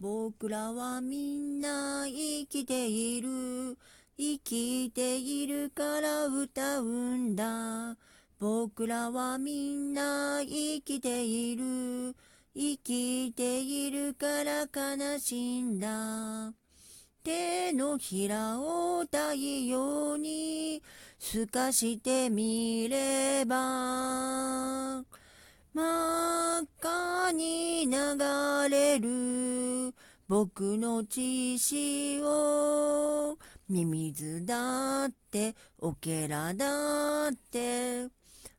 僕らはみんな生きている。生きているから歌うんだ。僕らはみんな生きている。生きているから悲しんだ。手のひらを太陽に透かしてみれば真っ赤に流れる僕の血潮ミミズだってオケラだって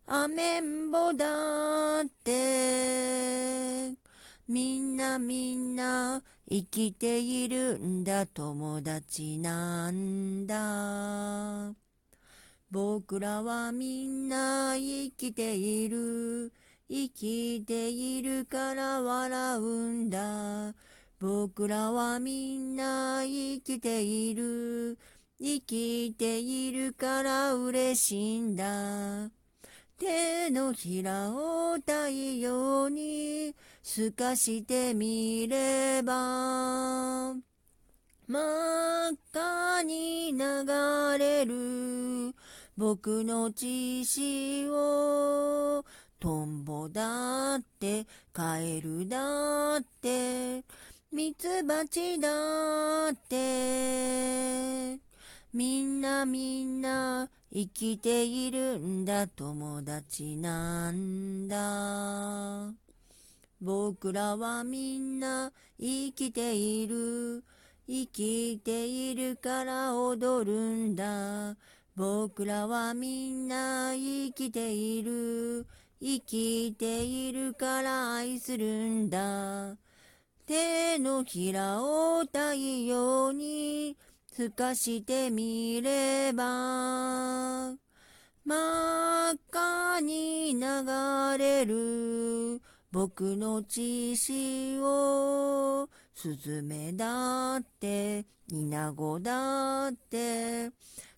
アメンボだってみんなみんな生きているんだ友達なんだ僕らはみんな生きている生きているから笑うんだ。僕らはみんな生きている。生きているから嬉しいんだ。手のひらを太陽に透かしてみれば、真っ赤に流れる僕の血潮トンボだって、カエルだって、ミツバチだって、みんなみんな生きているんだ友達なんだ。僕らはみんな生きている。生きているから踊るんだ。僕らはみんな生きている。生きているから愛するんだ。手のひらを太陽に透かしてみれば、真っ赤に流れる僕の血潮、スズメだって、イナゴだって、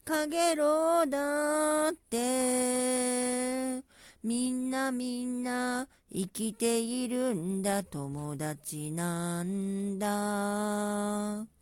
カゲロウだって、みんなみんな生きているんだ友達なんだ。